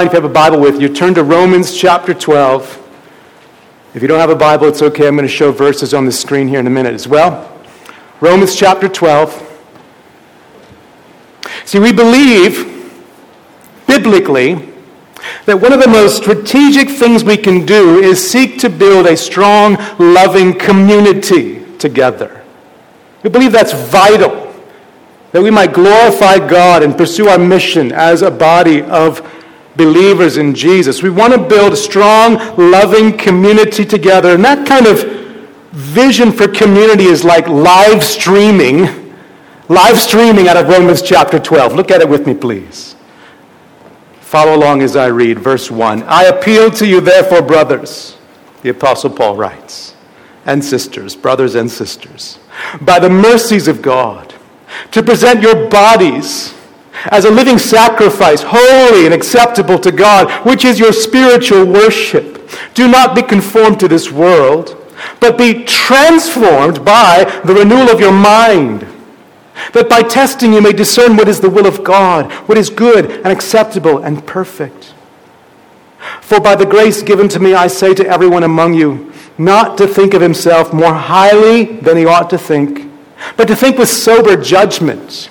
If you have a Bible with you, turn to Romans chapter 12. If you don't have a Bible, it's okay. I'm going to show verses on the screen here in a minute as well. Romans chapter 12. See, we believe biblically that one of the most strategic things we can do is seek to build a strong, loving community together. We believe that's vital, that we might glorify God and pursue our mission as a body of believers in Jesus. We want to build a strong, loving community together. And that kind of vision for community is like live streaming, live streaming out of Romans chapter 12. Look at it with me, please. Follow along as I read verse 1. I appeal to you, therefore, brothers, the Apostle Paul writes, and sisters, brothers and sisters, by the mercies of God, to present your bodies as a living sacrifice, holy and acceptable to God, which is your spiritual worship. Do not be conformed to this world, but be transformed by the renewal of your mind, that by testing you may discern what is the will of God, what is good and acceptable and perfect. For by the grace given to me, I say to everyone among you, not to think of himself more highly than he ought to think, but to think with sober judgment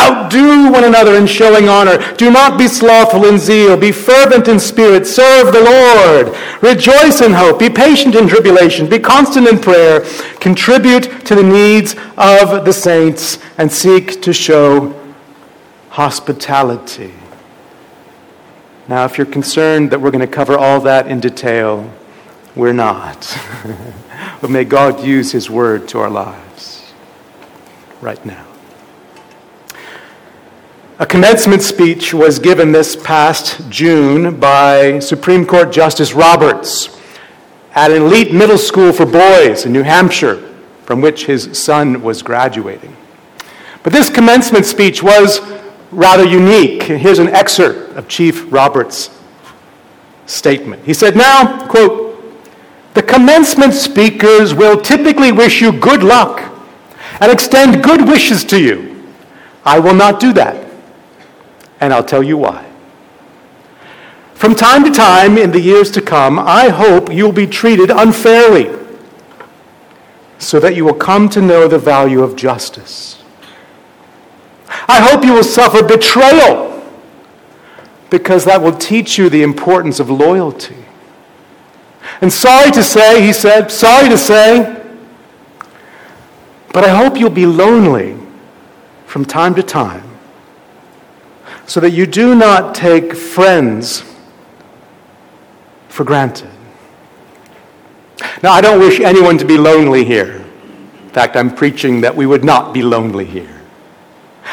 Outdo one another in showing honor. Do not be slothful in zeal. Be fervent in spirit. Serve the Lord. Rejoice in hope. Be patient in tribulation. Be constant in prayer. Contribute to the needs of the saints and seek to show hospitality. Now, if you're concerned that we're going to cover all that in detail, we're not. but may God use His word to our lives right now. A commencement speech was given this past June by Supreme Court Justice Roberts at an elite middle school for boys in New Hampshire, from which his son was graduating. But this commencement speech was rather unique. Here's an excerpt of Chief Roberts' statement. He said, Now, quote, the commencement speakers will typically wish you good luck and extend good wishes to you. I will not do that and I'll tell you why. From time to time in the years to come, I hope you'll be treated unfairly so that you will come to know the value of justice. I hope you will suffer betrayal because that will teach you the importance of loyalty. And sorry to say, he said, sorry to say, but I hope you'll be lonely from time to time so that you do not take friends for granted. Now, I don't wish anyone to be lonely here. In fact, I'm preaching that we would not be lonely here.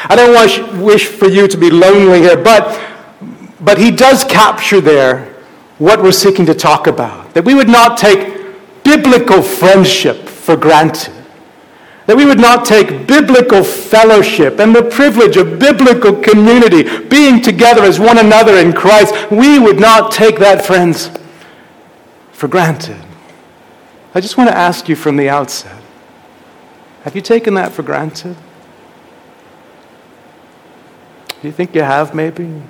I don't wish, wish for you to be lonely here, but, but he does capture there what we're seeking to talk about. That we would not take biblical friendship for granted. That we would not take biblical fellowship and the privilege of biblical community, being together as one another in Christ, we would not take that, friends, for granted. I just want to ask you from the outset have you taken that for granted? Do you think you have, maybe?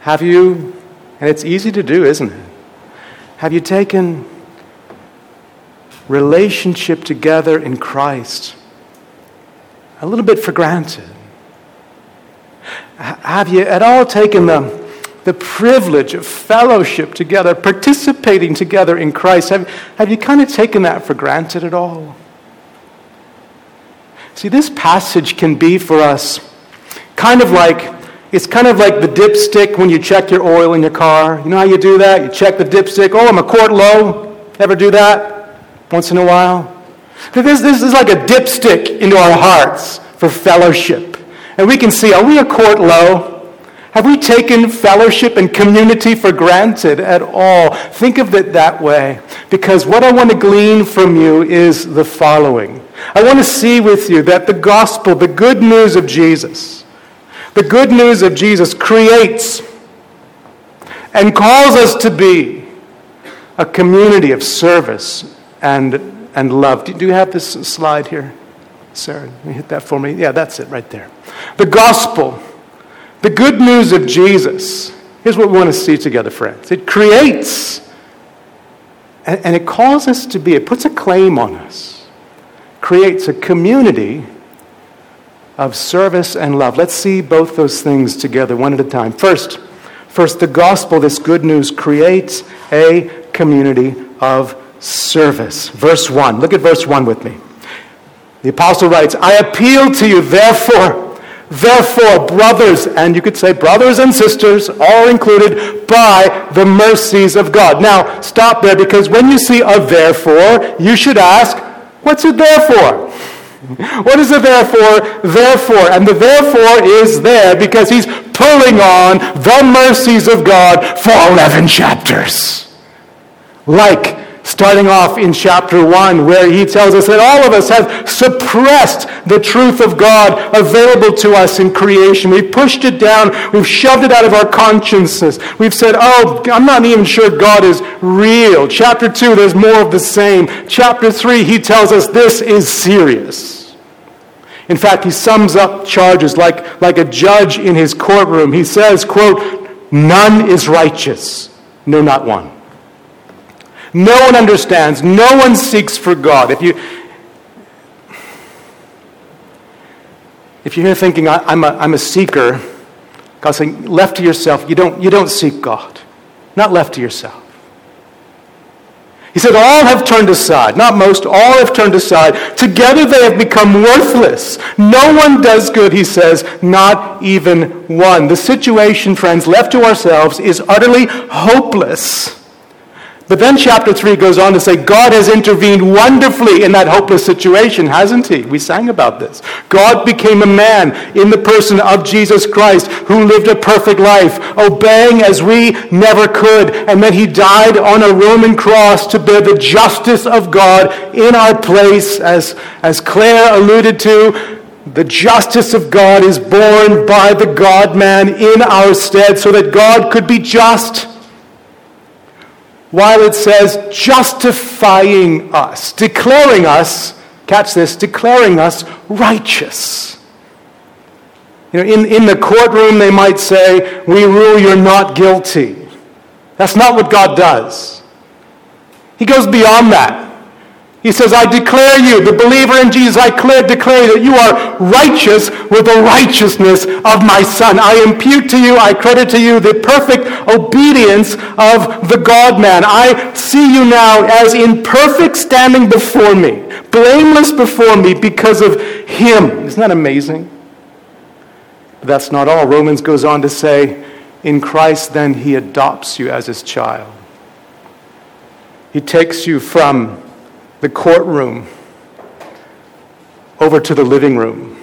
Have you, and it's easy to do, isn't it? Have you taken relationship together in Christ a little bit for granted? Have you at all taken the, the privilege of fellowship together, participating together in Christ. Have, have you kind of taken that for granted at all? See, this passage can be for us kind of like it's kind of like the dipstick when you check your oil in your car. You know how you do that? You check the dipstick. Oh, I'm a quart low. Ever do that once in a while? This, this is like a dipstick into our hearts for fellowship. And we can see, are we a court low? Have we taken fellowship and community for granted at all? Think of it that way. Because what I want to glean from you is the following. I want to see with you that the gospel, the good news of Jesus, the good news of Jesus creates and calls us to be a community of service and, and love. Do, you have this slide here? Sarah, you hit that for me? Yeah, that's it right there. The gospel, the good news of Jesus. Here's what we want to see together, friends. It creates and, and it calls us to be, it puts a claim on us, creates a community of service and love. Let's see both those things together one at a time. First, first the gospel, this good news, creates a community of service. Verse 1. Look at verse 1 with me. The apostle writes, I appeal to you, therefore, therefore, brothers, and you could say brothers and sisters, all included, by the mercies of God. Now, stop there because when you see a therefore, you should ask, what's it there for? What is the therefore? Therefore. And the therefore is there because he's pulling on the mercies of God for 11 chapters. Like starting off in chapter 1, where he tells us that all of us have suppressed the truth of God available to us in creation. We've pushed it down, we've shoved it out of our consciences. We've said, Oh, I'm not even sure God is real. Chapter 2, there's more of the same. Chapter 3, he tells us this is serious. In fact, he sums up charges like, like a judge in his courtroom. He says, quote, None is righteous, no, not one. No one understands. No one seeks for God. If you, if you're here thinking, I'm a, I'm a seeker, God's saying, left to yourself, you don't, you don't seek God. Not left to yourself. He said, All have turned aside. Not most, all have turned aside. Together they have become worthless. No one does good, he says, not even one. The situation, friends, left to ourselves is utterly hopeless. But then chapter 3 goes on to say God has intervened wonderfully in that hopeless situation, hasn't he? We sang about this. God became a man in the person of Jesus Christ who lived a perfect life, obeying as we never could. And then he died on a Roman cross to bear the justice of God in our place, as, as Claire alluded to. The justice of God is borne by the God man in our stead so that God could be just while it says justifying us, declaring us, catch this, declaring us righteous. You know, in, in the courtroom, they might say, We rule you're not guilty. That's not what God does. He goes beyond that. He says, I declare you, the believer in Jesus, I declare, declare that you are righteous with the righteousness of my Son. I impute to you, I credit to you the perfect obedience of the God man. I see you now as in perfect standing before me, blameless before me because of him. Isn't that amazing? But that's not all. Romans goes on to say, in Christ then he adopts you as his child. He takes you from the courtroom over to the living room.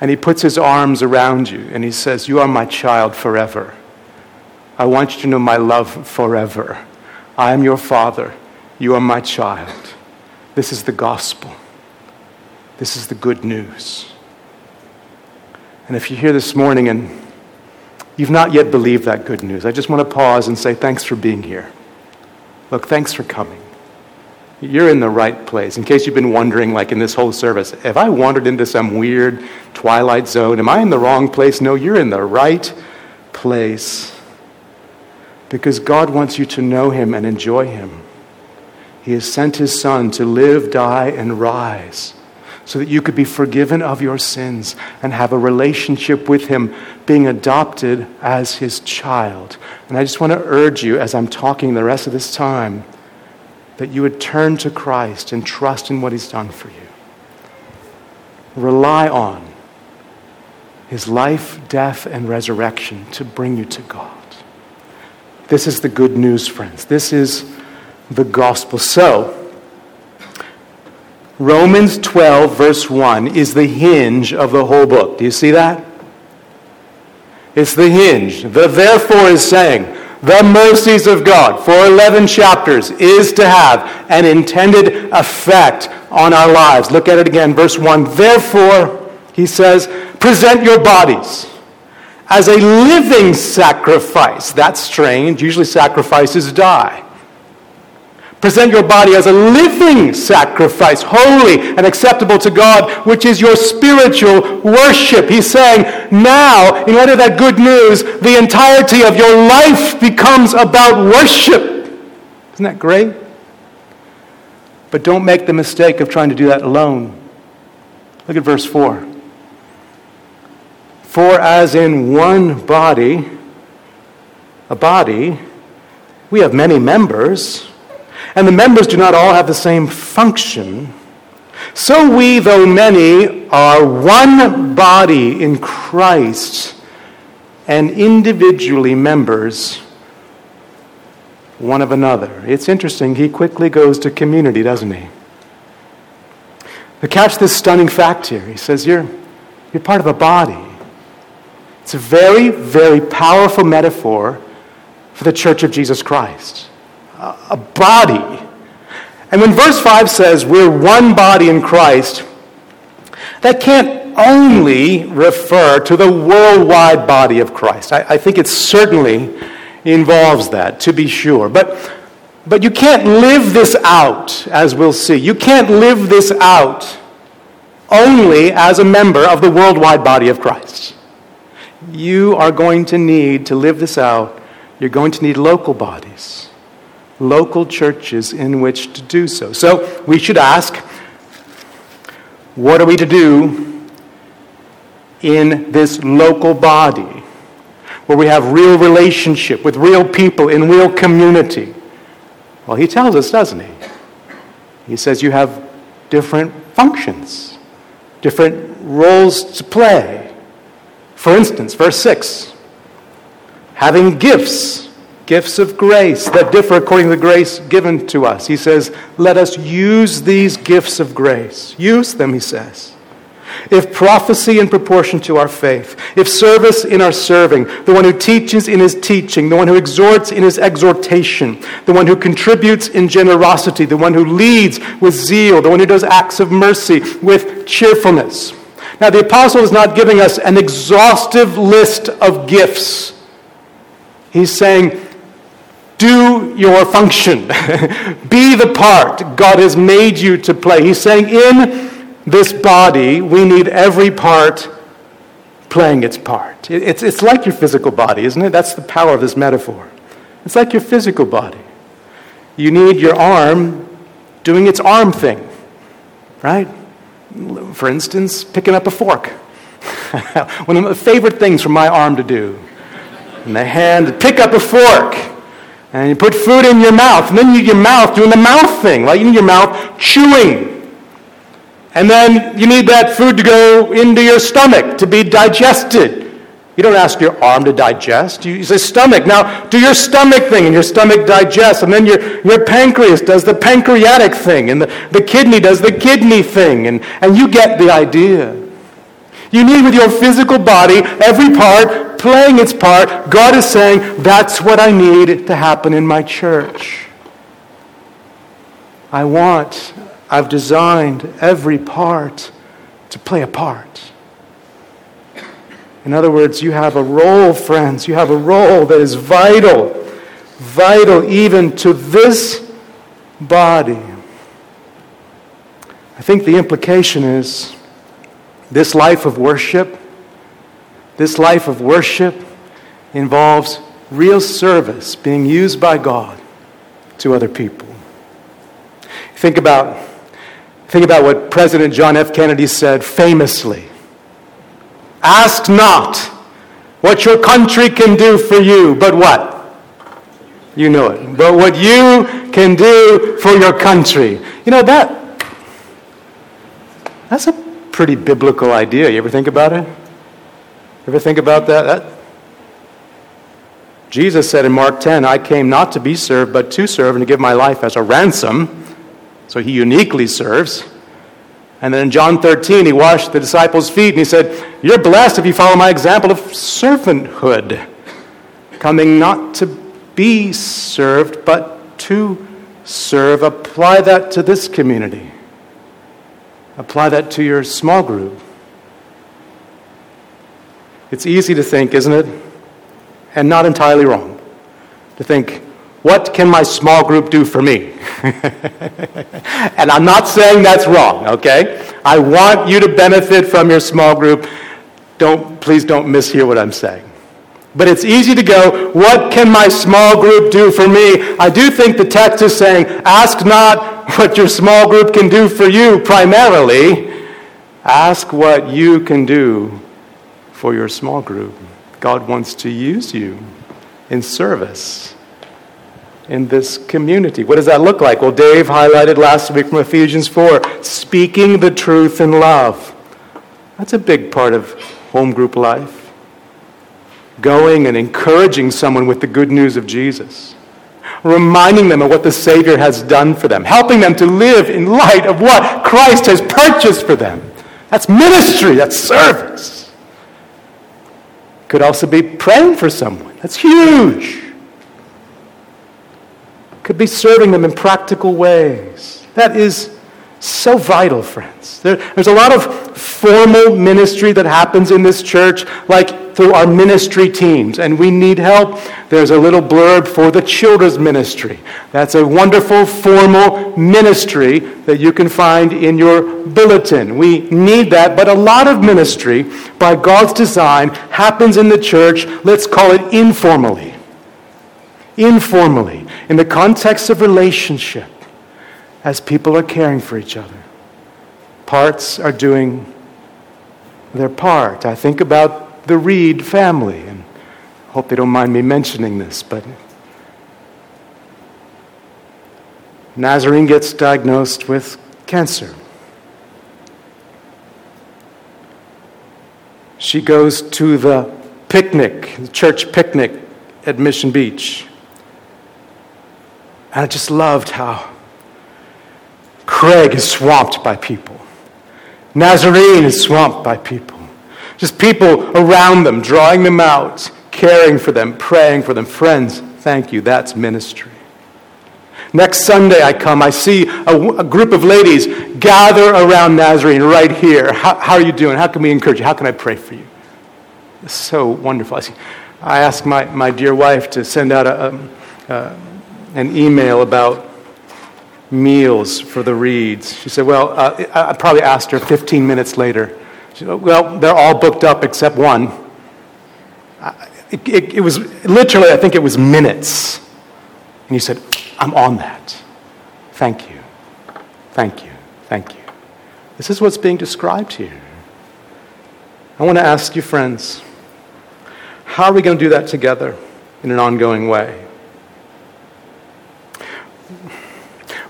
And he puts his arms around you and he says, You are my child forever. I want you to know my love forever. I am your father. You are my child. This is the gospel. This is the good news. And if you're here this morning and you've not yet believed that good news, I just want to pause and say thanks for being here. Look, thanks for coming you're in the right place. In case you've been wondering, like in this whole service, have I wandered into some weird twilight zone? Am I in the wrong place? No, you're in the right place. Because God wants you to know Him and enjoy Him. He has sent His Son to live, die, and rise so that you could be forgiven of your sins and have a relationship with Him, being adopted as His child. And I just want to urge you, as I'm talking the rest of this time, that you would turn to Christ and trust in what He's done for you. Rely on His life, death, and resurrection to bring you to God. This is the good news, friends. This is the gospel. So, Romans 12, verse 1, is the hinge of the whole book. Do you see that? It's the hinge. The therefore is saying, the mercies of God for 11 chapters is to have an intended effect on our lives. Look at it again, verse 1. Therefore, he says, present your bodies as a living sacrifice. That's strange. Usually sacrifices die. Present your body as a living sacrifice, holy and acceptable to God, which is your spiritual worship. He's saying, now, in light of that good news, the entirety of your life becomes about worship. Isn't that great? But don't make the mistake of trying to do that alone. Look at verse 4. For as in one body, a body, we have many members and the members do not all have the same function, so we, though many, are one body in Christ and individually members one of another. It's interesting, he quickly goes to community, doesn't he? But catch this stunning fact here. He says, You're, you're part of a body. It's a very, very powerful metaphor for the church of Jesus Christ a body. And when verse 5 says we're one body in Christ, that can't only refer to the worldwide body of Christ. I, I think it certainly involves that, to be sure. But, but you can't live this out, as we'll see. You can't live this out only as a member of the worldwide body of Christ. You are going to need to live this out. You're going to need local bodies local churches in which to do so. So we should ask what are we to do in this local body where we have real relationship with real people in real community? Well, he tells us, doesn't he? He says you have different functions, different roles to play. For instance, verse 6 having gifts gifts of grace that differ according to the grace given to us. He says, Let us use these gifts of grace. Use them, he says. If prophecy in proportion to our faith, if service in our serving, the one who teaches in his teaching, the one who exhorts in his exhortation, the one who contributes in generosity, the one who leads with zeal, the one who does acts of mercy with cheerfulness. Now, the apostle is not giving us an exhaustive list of gifts. He's saying, do your function. Be the part God has made you to play. He's saying, in this body, we need every part playing its part. It's, it's like your physical body, isn't it? That's the power of this metaphor. It's like your physical body. You need your arm doing its arm thing, right? For instance, picking up a fork. One of the favorite things for my arm to do. And the hand pick up a fork. And you put food in your mouth, and then you need your mouth doing the mouth thing, right? You need your mouth chewing. And then you need that food to go into your stomach to be digested. You don't ask your arm to digest. You say stomach. Now do your stomach thing, and your stomach digests. And then your, your pancreas does the pancreatic thing, and the, the kidney does the kidney thing. And, and you get the idea. You need with your physical body, every part playing its part. God is saying, that's what I need to happen in my church. I want, I've designed every part to play a part. In other words, you have a role, friends. You have a role that is vital, vital even to this body. I think the implication is this life of worship, this life of worship involves real service being used by God to other people. Think about Think about what President John F. Kennedy said famously Ask not what your country can do for you, but what? You know it. But what you can do for your country. You know, that, that's a pretty biblical idea. You ever think about it? Ever think about that? that? Jesus said in Mark 10, I came not to be served, but to serve and to give my life as a ransom. So he uniquely serves. And then in John 13, he washed the disciples' feet and he said, You're blessed if you follow my example of servanthood, coming not to be served, but to serve. Apply that to this community. Apply that to your small group. It's easy to think, isn't it? And not entirely wrong. To think, what can my small group do for me? and I'm not saying that's wrong, okay? I want you to benefit from your small group. Don't, please don't mishear what I'm saying. But it's easy to go, what can my small group do for me? I do think the text is saying, ask not what your small group can do for you primarily. Ask what you can do for your small group. God wants to use you in service in this community. What does that look like? Well, Dave highlighted last week from Ephesians 4 speaking the truth in love. That's a big part of home group life going and encouraging someone with the good news of Jesus, reminding them of what the Savior has done for them, helping them to live in light of what Christ has purchased for them. That's ministry, that's service. Could also be praying for someone. That's huge. Could be serving them in practical ways. That is so vital, friends. There, there's a lot of formal ministry that happens in this church, like through our ministry teams, and we need help. There's a little blurb for the children's ministry. That's a wonderful formal ministry that you can find in your bulletin. We need that, but a lot of ministry, by God's design, happens in the church, let's call it informally. Informally, in the context of relationship as people are caring for each other. Parts are doing their part. I think about the Reed family, and hope they don't mind me mentioning this, but Nazarene gets diagnosed with cancer. She goes to the picnic, the church picnic at Mission Beach. And I just loved how Craig is swamped by people. Nazarene is swamped by people. Just people around them, drawing them out, caring for them, praying for them. Friends, thank you. That's ministry. Next Sunday, I come, I see a, a group of ladies gather around Nazarene right here. How, how, are you doing? How can we encourage you? How can I pray for you? It's so wonderful. I asked my, my dear wife to send out a, a, uh, an email about meals for the Reeds. She said, Well, uh, I probably asked her 15 minutes later. She said, Well, they're all booked up except one. It, it, it, was literally, I think it was minutes. And he said, I'm on that. Thank you. Thank you. Thank you. This is what's being described here. I want to ask you, friends, how are we going to do that together in an ongoing way?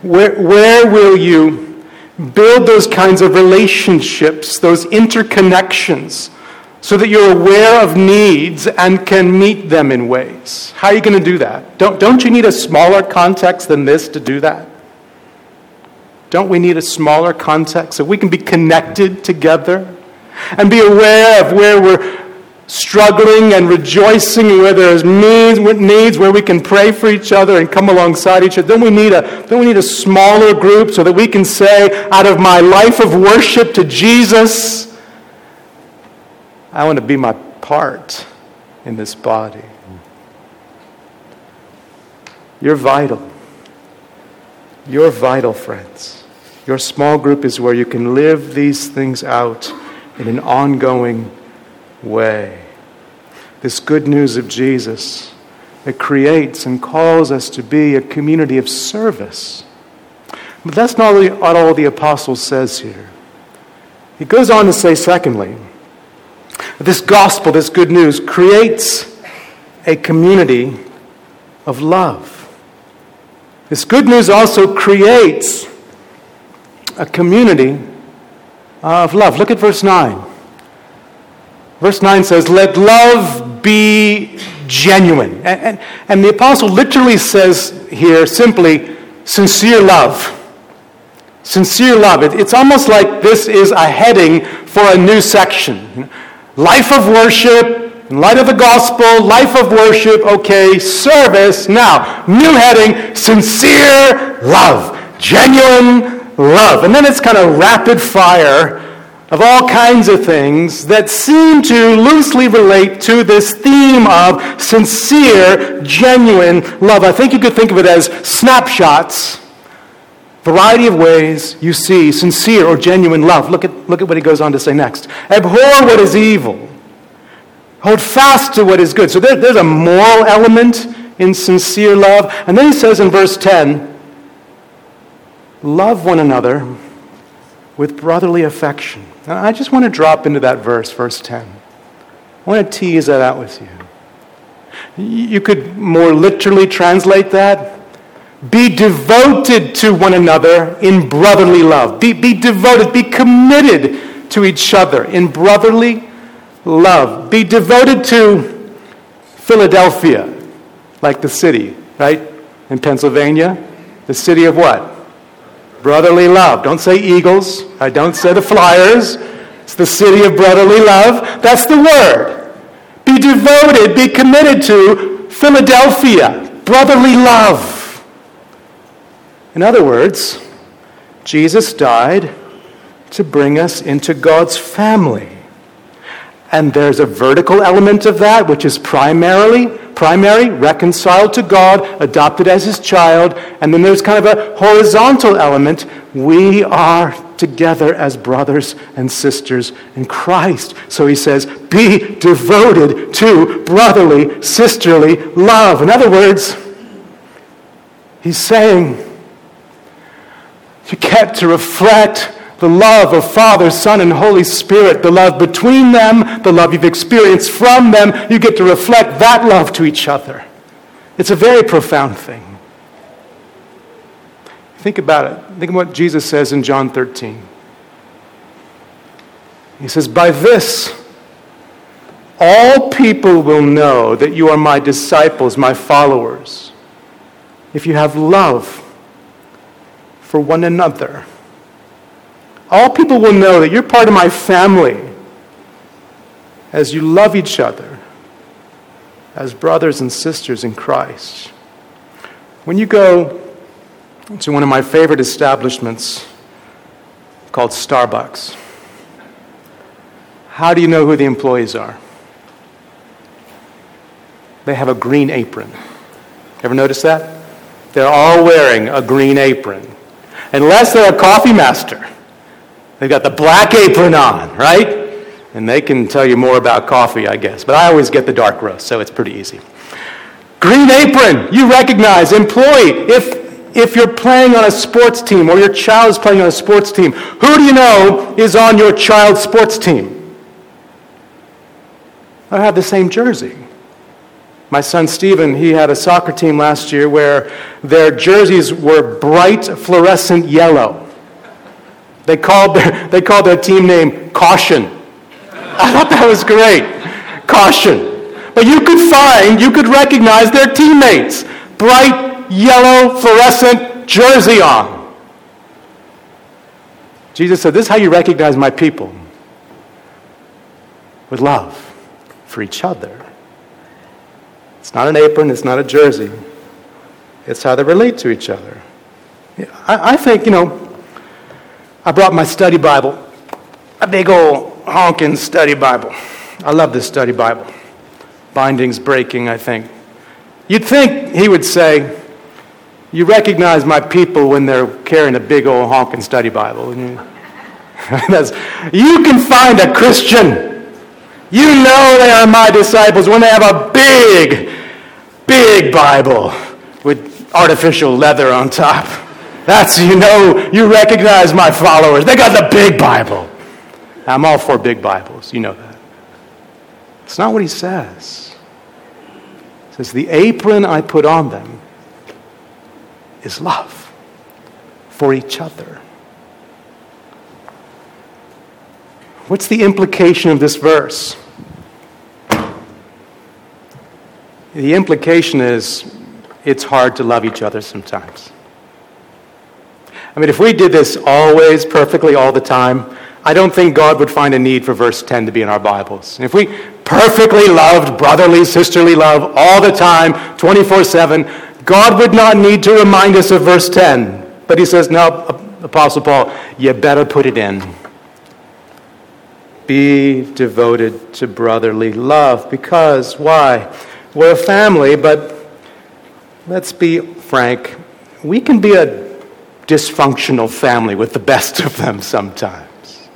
Where, where will you build those kinds of relationships, those interconnections, so that you're aware of needs and can meet them in ways? How are you going to do that? Don't, don't you need a smaller context than this to do that? Don't we need a smaller context so we can be connected together and be aware of where we're struggling and rejoicing where there's needs, needs where we can pray for each other and come alongside each other. Then we need a then we need a smaller group so that we can say, out of my life of worship to Jesus, I want to be my part in this body. You're vital. You're vital, friends. Your small group is where you can live these things out in an ongoing way. This good news of Jesus that creates and calls us to be a community of service. But that's not all the apostle says here. He goes on to say, secondly, this gospel, this good news, creates a community of love. This good news also creates a community of love. Look at verse 9. Verse 9 says, Let love be genuine. And, and, and the apostle literally says here simply, sincere love. Sincere love. It, it's almost like this is a heading for a new section. Life of worship, in light of the gospel, life of worship, okay, service. Now, new heading, sincere love. Genuine love. And then it's kind of rapid fire of all kinds of things that seem to loosely relate to this theme of sincere, genuine love. I think you could think of it as snapshots, variety of ways you see sincere or genuine love. Look at, look at what he goes on to say next. Abhor what is evil. Hold fast to what is good. So there, there's a moral element in sincere love. And then he says in verse 10, love one another with brotherly affection. I just want to drop into that verse, verse 10. I want to tease that out with you. You could more literally translate that. Be devoted to one another in brotherly love. Be, be devoted, be committed to each other in brotherly love. Be devoted to Philadelphia, like the city, right? In Pennsylvania. The city of what? Brotherly love. Don't say Eagles. I don't say the Flyers. It's the city of brotherly love. That's the word. Be devoted, be committed to Philadelphia. Brotherly love. In other words, Jesus died to bring us into God's family. And there's a vertical element of that, which is primarily primary, reconciled to God, adopted as his child, and then there's kind of a horizontal element. We are together as brothers and sisters in Christ. So he says, be devoted to brotherly, sisterly love. In other words, he's saying, you get to reflect the love of Father, Son, and Holy Spirit, the love between them, the love you've experienced from them, you get to reflect that love to each other. It's a very profound thing. Think about it. Think of what Jesus says in John 13. He says, By this, all people will know that you are my disciples, my followers, if you have love for one another. All people will know that you're part of my family as you love each other as brothers and sisters in Christ. When you go to one of my favorite establishments called Starbucks, how do you know who the employees are? They have a green apron. Ever notice that? They're all wearing a green apron. Unless they're a coffee master. They've got the black apron on, right? And they can tell you more about coffee, I guess. But I always get the dark roast, so it's pretty easy. Green apron, you recognize, employee. If, if you're playing on a sports team or your child is playing on a sports team, who do you know is on your child's sports team? I have the same jersey. My son Stephen, he had a soccer team last year where their jerseys were bright fluorescent yellow. They called their, they called their team name Caution. I thought that was great. Caution. But you could find, you could recognize their teammates. Bright yellow fluorescent jersey on. Jesus said, This is how you recognize my people with love for each other. It's not an apron, it's not a jersey. It's how they relate to each other. I, I think, you know, I brought my study Bible, a big old honking study Bible. I love this study Bible. Bindings breaking, I think. You'd think he would say, You recognize my people when they're carrying a big old honking study Bible. You, you can find a Christian. You know they are my disciples when they have a big, big Bible with artificial leather on top. That's, you know, you recognize my followers. They got the big Bible. I'm all for big Bibles. You know that. It's not what he says. He says, The apron I put on them is love for each other. What's the implication of this verse? The implication is it's hard to love each other sometimes. I mean, if we did this always perfectly all the time, I don't think God would find a need for verse 10 to be in our Bibles. If we perfectly loved brotherly, sisterly love all the time, 24 7, God would not need to remind us of verse 10. But he says, no, Apostle Paul, you better put it in. Be devoted to brotherly love. Because, why? We're a family, but let's be frank, we can be a dysfunctional family with the best of them sometimes.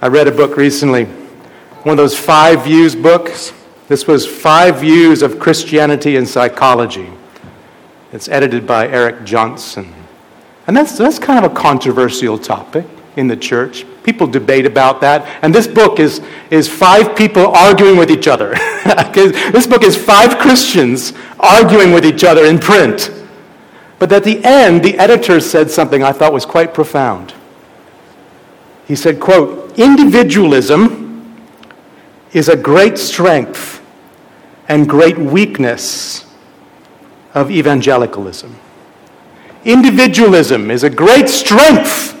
I read a book recently, one of those five views books. This was Five Views of Christianity and Psychology. It's edited by Eric Johnson. And that's, that's kind of a controversial topic in the church. People debate about that. And this book is, is five people arguing with each other. this book is five Christians arguing with each other in print. But at the end, the editor said something I thought was quite profound. He said, quote, individualism is a great strength and great weakness of evangelicalism. Individualism is a great strength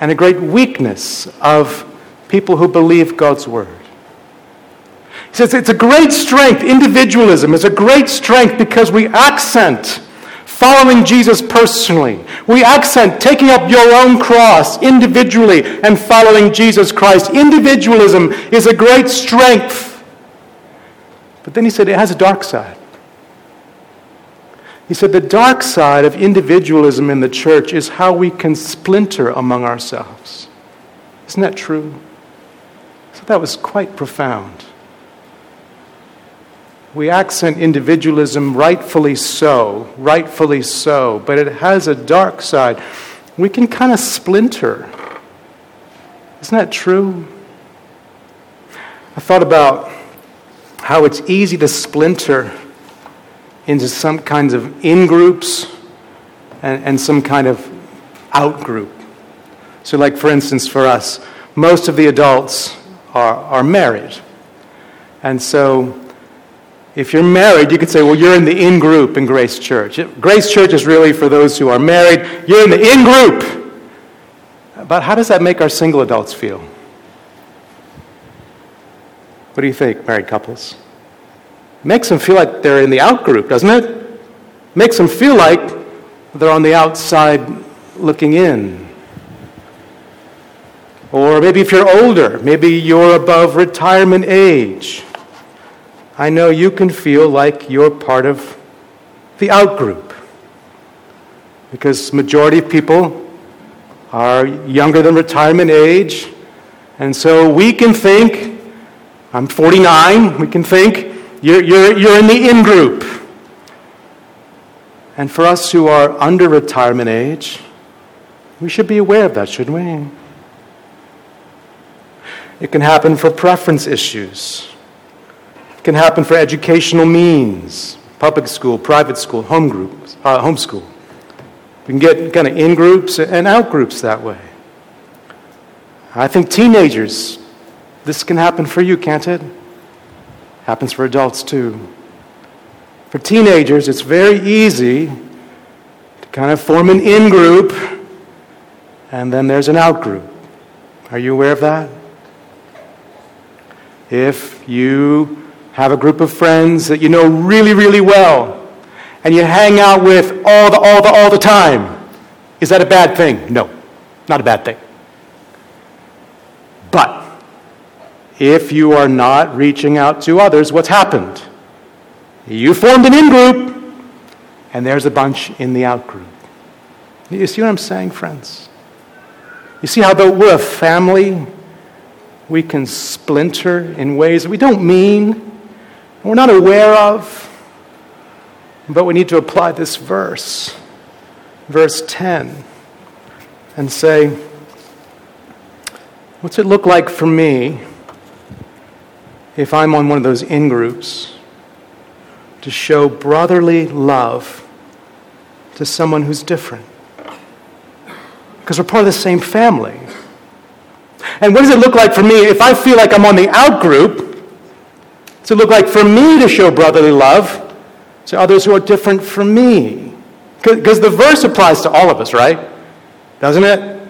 and a great weakness of people who believe God's word. He says it's a great strength. Individualism is a great strength because we accent following Jesus personally. We accent taking up your own cross individually and following Jesus Christ. Individualism is a great strength. But then he said it has a dark side. He said the dark side of individualism in the church is how we can splinter among ourselves. Isn't that true? So that was quite profound. We accent individualism, rightfully so, rightfully so, but it has a dark side. We can kind of splinter. Isn't that true? I thought about how it's easy to splinter into some kinds of in groups and, and some kind of out group. So, like for instance, for us, most of the adults are, are married. And so, if you're married, you could say, well, you're in the in group in Grace Church. Grace Church is really for those who are married. You're in the in group. But how does that make our single adults feel? What do you think, married couples? makes them feel like they're in the out group, doesn't it? Makes them feel like they're on the outside looking in. Or maybe if you're older, maybe you're above retirement age. I know you can feel like you're part of the out group. Because majority of people are younger than retirement age. And so we can think, I'm 49, we can think, you're, you're, you're in the in group. And for us who are under retirement age, we should be aware of that, shouldn't we? It can happen for preference issues. Can happen for educational means, public school, private school, home groups, uh, homeschool. We can get kind of in groups and out groups that way. I think teenagers, this can happen for you, can't it? Happens for adults too. For teenagers, it's very easy to kind of form an in group, and then there's an out group. Are you aware of that? If you have a group of friends that you know really, really well, and you hang out with all the, all the, all the time, is that a bad thing? No, not a bad thing. But if you are not reaching out to others, what's happened? You formed an in group, and there's a bunch in the out group. You see what I'm saying, friends? You see how, though we're a family, we can splinter in ways we don't mean, we're not aware of, but we need to apply this verse. verse 10 and say, What's it look like for me if I'm on one of those in groups to show brotherly love to someone who's different? Because we're part of the same family. And what does it look like for me if I feel like I'm on the out group? It look like for me to show brotherly love to others who are different from me? Because the verse applies to all of us, right? Doesn't it?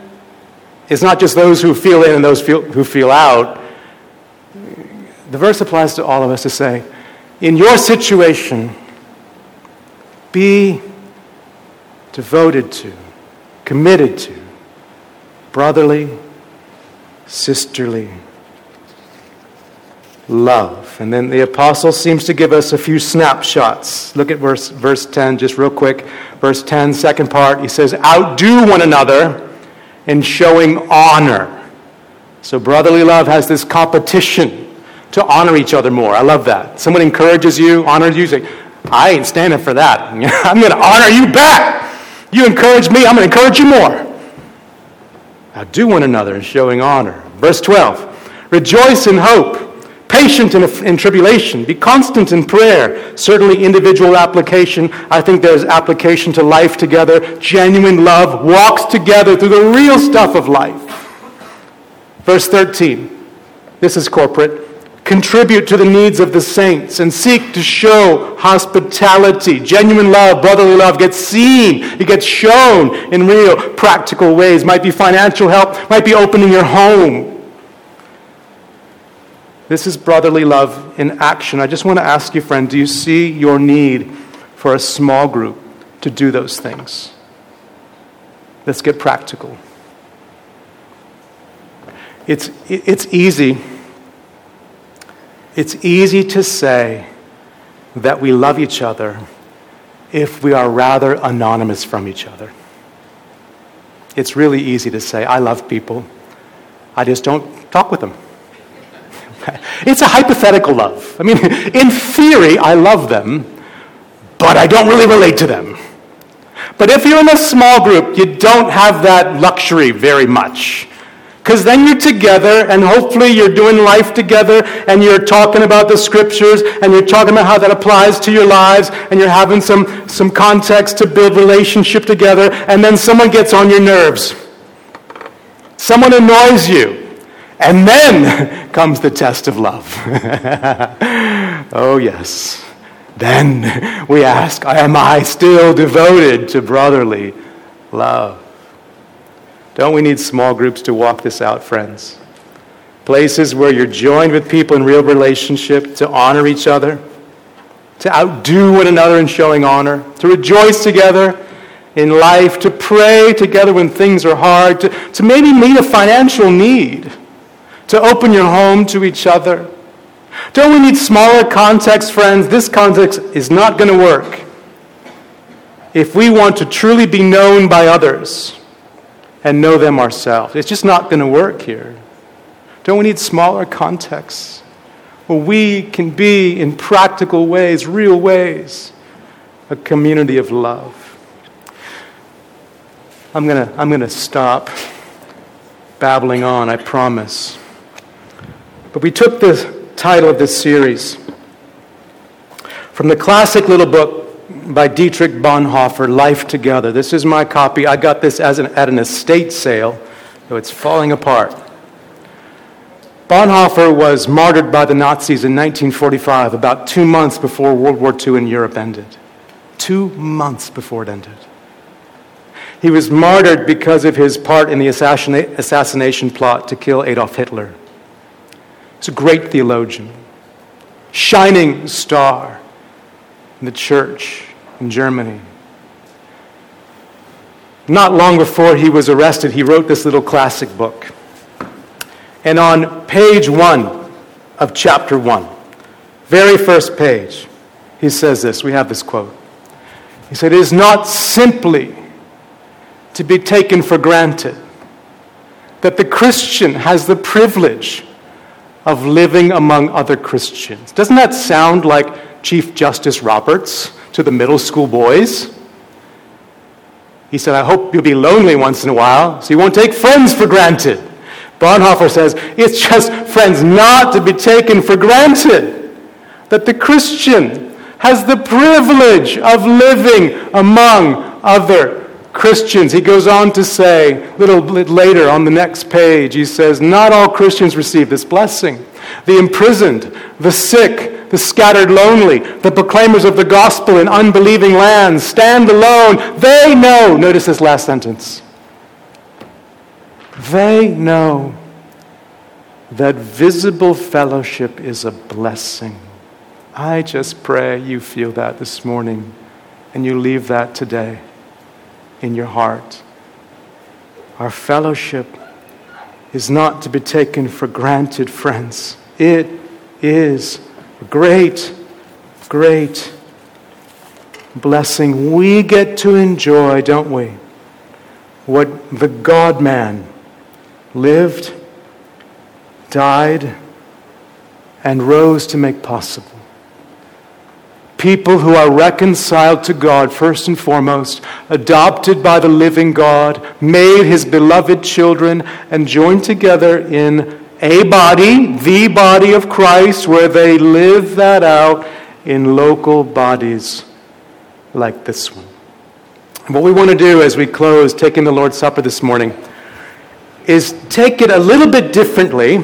It's not just those who feel in and those feel, who feel out. The verse applies to all of us to say, in your situation, be devoted to, committed to, brotherly, sisterly love. And then the apostle seems to give us a few snapshots. Look at verse, verse 10, just real quick. Verse 10, second part, he says, Outdo one another in showing honor. So brotherly love has this competition to honor each other more. I love that. Someone encourages you, honors you, say, I ain't standing for that. I'm going to honor you back. You encourage me, I'm going to encourage you more. Outdo one another in showing honor. Verse 12, rejoice in hope patient in, in, tribulation, be constant in prayer. Certainly, individual application. I think there's application to life together. Genuine love walks together through the real stuff of life. Verse 13. This is corporate. Contribute to the needs of the saints and seek to show hospitality. Genuine love, brotherly love gets seen. It gets shown in real, practical ways. Might be financial help, might be opening your home this is brotherly love in action. I just want to ask you, friend, do you see your need for a small group to do those things? Let's get practical. It's, it's easy. It's easy to say that we love each other if we are rather anonymous from each other. It's really easy to say, I love people. I just don't talk with them. It's a hypothetical love. I mean, in theory, I love them, but I don't really relate to them. But if you're in a small group, you don't have that luxury very much. Because then you're together, and hopefully you're doing life together, and you're talking about the scriptures, and you're talking about how that applies to your lives, and you're having some, some context to build relationship together, and then someone gets on your nerves. Someone annoys you. And then comes the test of love. oh, yes. Then we ask, Am I still devoted to brotherly love? Don't we need small groups to walk this out, friends? Places where you're joined with people in real relationship to honor each other, to outdo one another in showing honor, to rejoice together in life, to pray together when things are hard, to, to maybe meet a financial need to open your home to each other. Don't we need smaller context, friends? This context is not going to work if we want to truly be known by others and know them ourselves. It's just not going to work here. Don't we need smaller contexts where we can be, in practical ways, real ways, a community of love? I'm going to I'm going to stop babbling on, I promise. But we took the title of this series from the classic little book by Dietrich Bonhoeffer, Life Together. This is my copy. I got this an, at an estate sale, so it's falling apart. Bonhoeffer was martyred by the Nazis in 1945, about two months before World War II in Europe ended. Two months before it ended. He was martyred because of his part in the assassination plot to kill Adolf Hitler. He's a great theologian, shining star in the church in Germany. Not long before he was arrested, he wrote this little classic book. And on page one of chapter one, very first page, he says this. We have this quote. He said, It is not simply to be taken for granted that the Christian has the privilege of living among other Christians. Doesn't that sound like Chief Justice Roberts to the middle school boys? He said, I hope you'll be lonely once in a while, so you won't take friends for granted. Bonhoeffer says, it's just, friends, not to be taken for granted that the Christian has the privilege of living among other Christians. He goes on to say, a little bit later on the next page, he says, Not all Christians receive this blessing. The imprisoned, the sick, the scattered lonely, the proclaimers of the gospel in unbelieving lands stand alone. They know, notice this last sentence, they know that visible fellowship is a blessing. I just pray you feel that this morning and you leave that today in your heart. Our fellowship is not to be taken for granted, friends. It is a great, great blessing we get to enjoy, don't we? What the God man lived, died, and rose to make possible people who are reconciled to God, first and foremost, adopted by the living God, made his beloved children, and joined together in a body, the body of Christ, where they live that out in local bodies like this one. what we want to do as we close taking the Lord's Supper this morning is take it a little bit differently